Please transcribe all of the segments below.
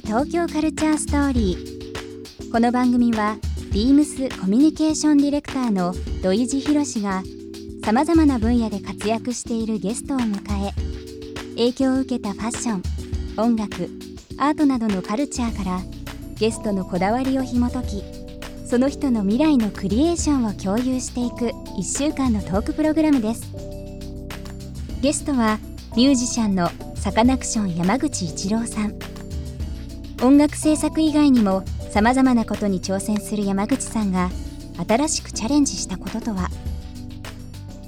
東京カルチャーストーリー。この番組はビームスコミュニケーションディレクターの土井地博志がさまざまな分野で活躍しているゲストを迎え影響を受けたファッション音楽アートなどのカルチャーからゲストのこだわりを紐解きその人の未来のクリエーションを共有していく1週間のトークプログラムです。ゲストはミュージシャンのサカナクション山口一郎さん。音楽制作以外にもさまざまなことに挑戦する山口さんが新しくチャレンジしたこととは？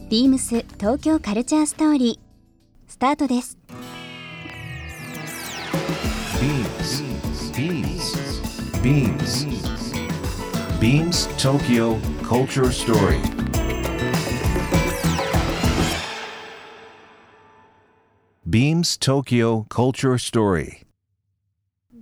ビームス東京カルチャーストーリースタートです Beams. Beams. Beams Tokyo Culture Story. Beams Tokyo Culture Story.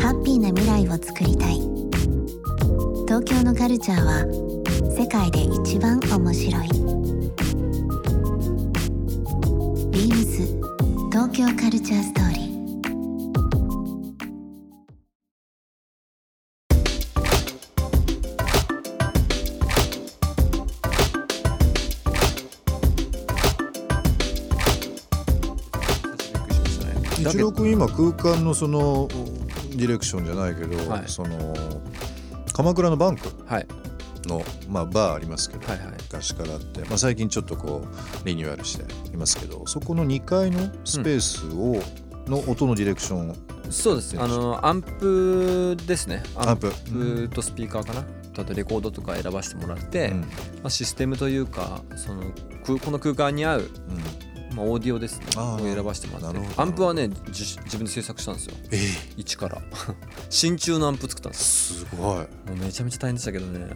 ハッピーな未来をつくりたい。東京のカルチャーは世界で一番面白い。ビームス東京カルチャーストーリー。一郎君今空間のそのディレクションじゃないけど、はい。その鎌倉のバンクはい。の、まあ、バーありますけど、はいはい。昔からあって、まあ、最近ちょっとこうリニューアルしていますけどそこの2階のスペースを、の音のディレクションそうです。あのアンプですね。アンプ。プとスピーカーかな？あとレコードとか選ばせてもらって、うん。まあ、システムというかそのくこの空間に合う、まあ、オーディオですね。を選ばせてもらって。アンプはね自自分で制作したんですよ。え一から。真鍮のアンプ作ったんですすごい。もうめちゃめちゃ大変でしたけどね、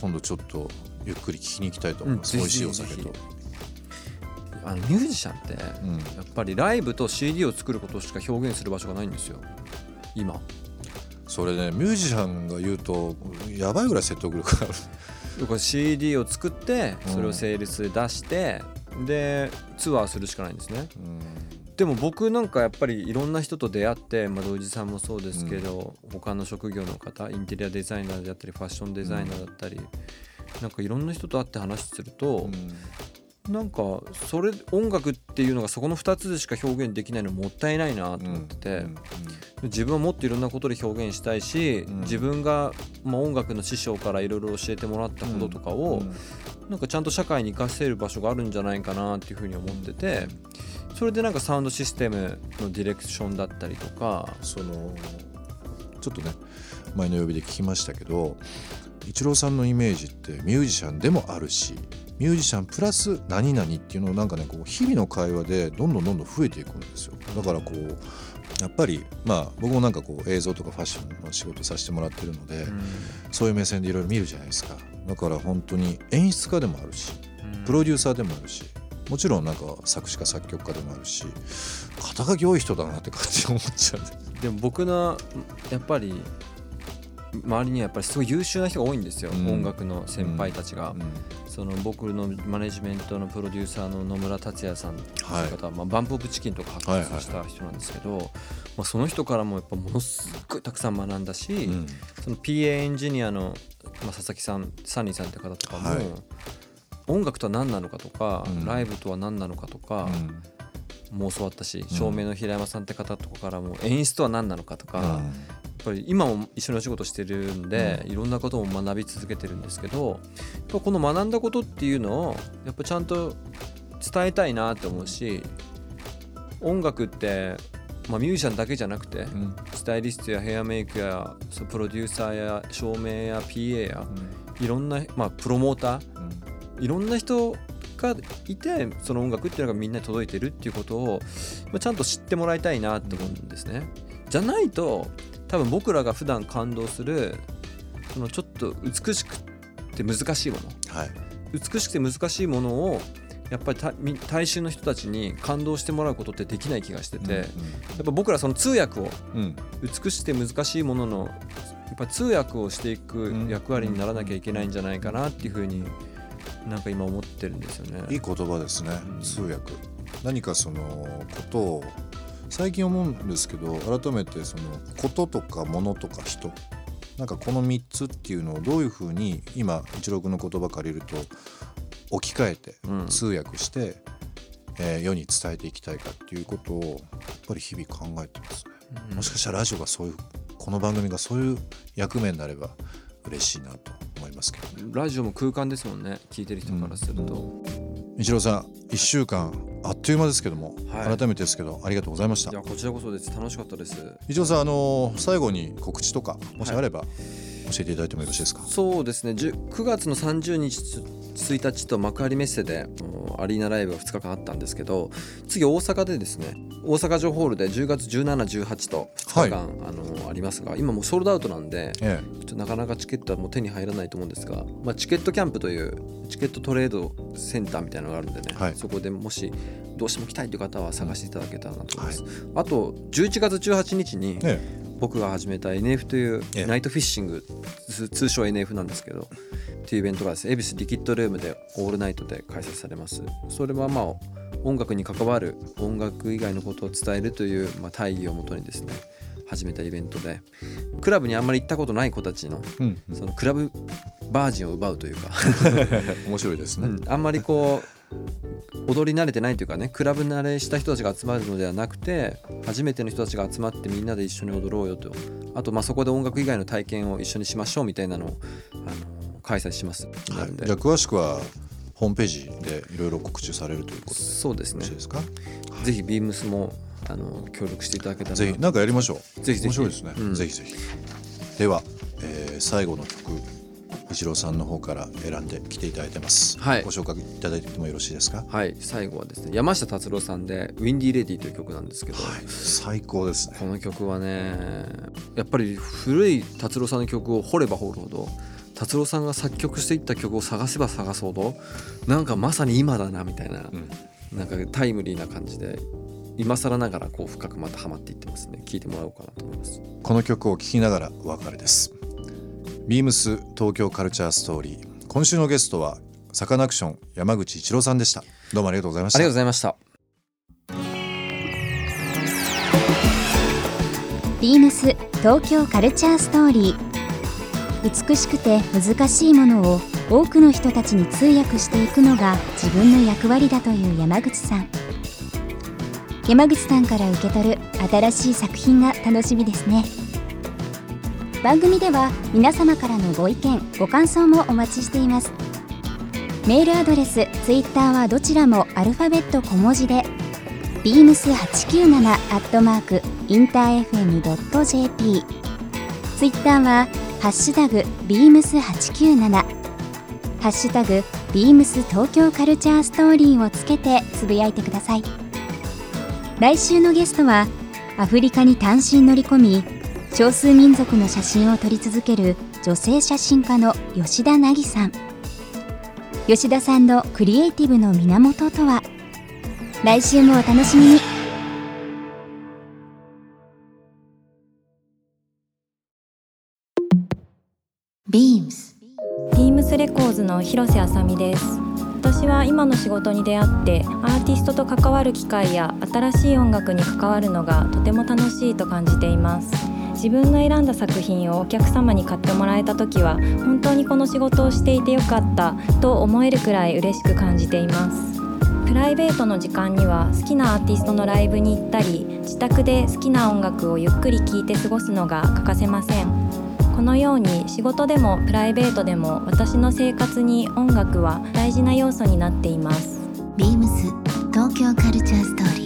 今度ちょっとゆっくり聞きに行きたいと思います、うん美味しいお酒と、うん、あのミュージシャンってうん、やっぱりライブと CD を作ることしか表現する場所がないんですよ。今。それねミュージシャンが言うとやばいぐらい説得力がある。これ CD を作ってうんそれをセールスで出して、でツアーするしかないんですね。うん。でも僕なんかやっぱりいろんな人と出会って、まあ、土井さんもそうですけど、他の職業の方インテリアデザイナーであったりファッションデザイナーだったり、なんかいろんな人と会って話すると、なんかそれ音楽っていうのがそこの2つでしか表現できないのもったいないなと思ってて、うん。自分はもっといろんなことで表現したいし、うん。自分が、まあ、音楽の師匠からいろいろ教えてもらったこととかを、うんなんかちゃんと社会に生かせる場所があるんじゃないかなっていうふうに思っててそれでなんかサウンドシステムのディレクションだったりとか。そのちょっとね前の曜日で聞きましたけどイチローさんのイメージってミュージシャンでもあるしミュージシャンプラス何々っていうのをなんかねこう日々の会話でどんどんどんどん増えていくんですよ。だからこうやっぱりまあ僕もなんかこう映像とかファッションの仕事させてもらってるので、そういう目線でいろいろ見るじゃないですか。だから本当に演出家でもあるしプロデューサーでもあるしもちろんなんか作詞家作曲家でもあるし肩書き多い人だなって感じで思っちゃうんで。でも僕のやっぱり周りにはやっぱりすごい優秀な人が多いんですよ、うん。音楽の先輩たちが、うんその僕のマネジメントのプロデューサーの野村達也さんというはい。方は、まあ、バンプ・オブ・チキンとか発掘した人なんですけど、まあ、その人からもやっぱものすごいたくさん学んだし、うん。その PA エンジニアの、まあ、佐々木さんサニーさんって方とかも、はい。音楽とは何なのかとか、うん。ライブとは何なのかとかうん。も教わったし、照明の平山さんって方とかからも演出とは何なのかとか、ぱり今も一緒にお仕事してるんで、いろんなことも学び続けてるんですけどこの学んだことっていうのをやっぱちゃんと伝えたいなって思うし音楽って、まあ、ミュージシャンだけじゃなくて、うん。スタイリストやヘアメイクやプロデューサーや照明や PA やいろんな、まあ、プロモーターいろんな人がいてその音楽っていうのがみんなに届いてるっていうことを、まあ、ちゃんと知ってもらいたいなって思うんですね。じゃないと多分僕らが普段感動するそのちょっと美しくて難しいもの。はい。美しくて難しいものをやっぱり大衆の人たちに感動してもらうことってできない気がしてて、やっぱ僕らその通訳をうんうん。美しくて難しいもののやっぱ通訳をしていく役割にならなきゃいけないんじゃないかなっていうふうになんか今思ってるんですよね。いい言葉ですねうん。通訳。何かそのことを最近思うんですけど改めてそのこととか物とか人なんかこの3つっていうのをどういうふうに今一郎君の言葉借りると置き換えてうん通訳して、えー世に伝えていきたいかっていうことをやっぱり日々考えてますね。うんもしかしたらラジオがそういうこの番組がそういう役目になれば嬉しいなと思いますけどね。ラジオも空間ですもんね聞いてる人からすると。一郎さん1週間あっという間ですけども、はい。改めてですけどありがとうございました。いやこちらこそです。楽しかったです。一郎さんあのー最後に告知とかもしあれば教えていただいてもよろしいですか、そうですね。10 9月の30日1日と幕張メッセでうんアリーナライブが2日間あったんですけど次大阪でですね大阪城ホールで10月1718と2日間、あのありますが今もうソールドアウトなんでえちょっとなかなかチケットはもう手に入らないと思うんですが、まあ、チケットキャンプというチケットトレードセンターみたいなのがあるんでね、はい。そこでもしどうしても来たいという方は探していただけたらなと思います、あと11月18日にええ僕が始めた NF というええ。ナイトフィッシングつ通称 NF なんですけどっていうイベントがです。ね恵比寿リキッドルームでオールナイトで開催されます。それはまあ音楽に関わる音楽以外のことを伝えるという、まあ、大義をもとにですね始めたイベントでクラブにあんまり行ったことない子たちのうん。そのクラブバージンを奪うというか、面白いですね、うん。あんまりこう踊り慣れてないというかねクラブ慣れした人たちが集まるのではなくて初めての人たちが集まってみんなで一緒に踊ろうよと。あとまあそこで音楽以外の体験を一緒にしましょうみたいなのを、あの開催します。なはい。じゃあ詳しくはホームページでいろいろ告知されるということそうですね。ですか、ぜひビームスもあの協力していただけたら。ぜひなんかやりましょう。ぜひぜひ。面白いですね、うん。ぜひぜひ。では、えー最後の曲一郎さんの方から選んできていただいてます、はい。ご紹介いただいてもよろしいですか？はい。最後はですね山下達郎さんで「ウィンディーレディ」という曲なんですけど、はい。最高ですね。この曲はねやっぱり古い達郎さんの曲を掘れば掘るほど達郎さんが作曲していった曲を探せば探すほどなんかまさに今だなみたいな、うん。なんかタイムリーな感じで今更ながらこう深くまたハマっていってますね聴いてもらおうかなと思います。この曲を聴きながらお別れですビームス東京カルチャーストーリー。今週のゲストはサカナクション山口一郎さんでした。どうもありがとうございました。ありがとうございました。ビームス東京カルチャーストーリー。美しくて難しいものを多くの人たちに通訳していくのが自分の役割だという山口さん。山口さんから受け取る新しい作品が楽しみですね番組では皆様からのご意見ご感想もお待ちしています。メールアドレスツイッターはどちらもアルファベット小文字で beams897 アットマークインター FM.jp ツイッターはハッシュタグ beams897 ハッシュタグ beams 東京カルチャーストーリーをつけてつぶやいてください。来週のゲストはアフリカに単身乗り込み少数民族の写真を撮り続ける女性写真家の吉田凪さん。吉田さんのクリエイティブの源とは？来週もお楽しみに。BEAMS ビームスレコーズの広瀬あさみです。私は今の仕事に出会ってアーティストと関わる機会や新しい音楽に関わるのがとても楽しいと感じています自分の選んだ作品をお客様に買ってもらえた時は本当にこの仕事をしていてよかったと思えるくらい嬉しく感じています。プライベートの時間には好きなアーティストのライブに行ったり自宅で好きな音楽をゆっくり聴いて過ごすのが欠かせません。このように仕事でもプライベートでも私の生活に音楽は大事な要素になっています。BEAMS 東京カルチャーストーリー。